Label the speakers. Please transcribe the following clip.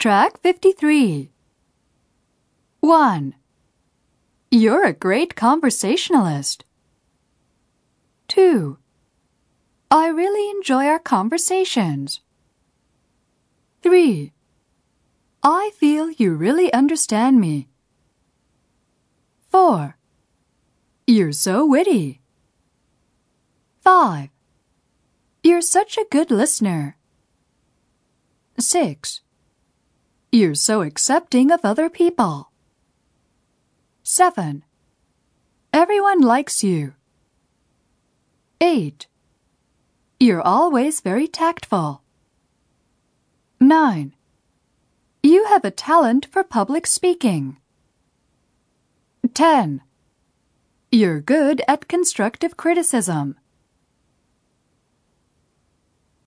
Speaker 1: Track 53. 1. You're a great conversationalist. 2. I really enjoy our conversations. 3. I feel you really understand me. 4. You're so witty. 5. You're such a good listener. 6. You're so accepting of other people. 7. Everyone likes you. 8. You're always very tactful. 9. You have a talent for public speaking. 10. You're good at constructive criticism.